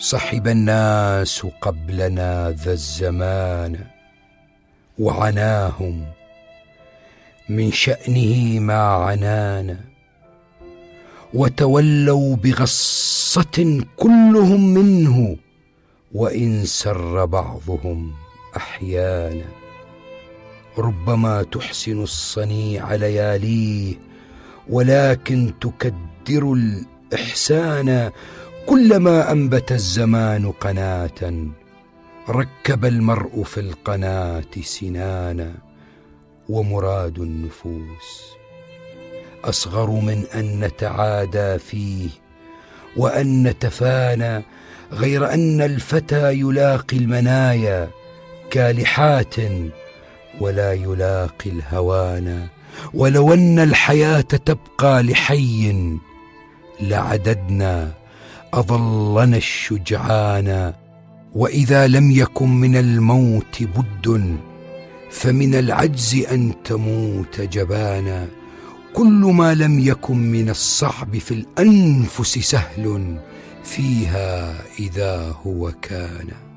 صحب الناس قبلنا ذا الزمان وعناهم من شأنه ما عنانا وتولوا بغصة كلهم منه وإن سر بعضهم أحيانا ربما تحسن الصنيع لياليه ولكن تكدر الإحسان كلما أنبت الزمان قناة ركب المرء في القناة سنانا ومراد النفوس. أصغر من أن نتعادى فيه وأن نتفانى غير أن الفتى يلاقي المنايا كالحات ولا يلاقي الهوانا. ولو أن الحياة تبقى لحي لعددنا أظلنا الشجعان وإذا لم يكن من الموت بد فمن العجز أن تموت جبانا كل ما لم يكن من الصعب في الأنفس سهل فيها إذا هو كان.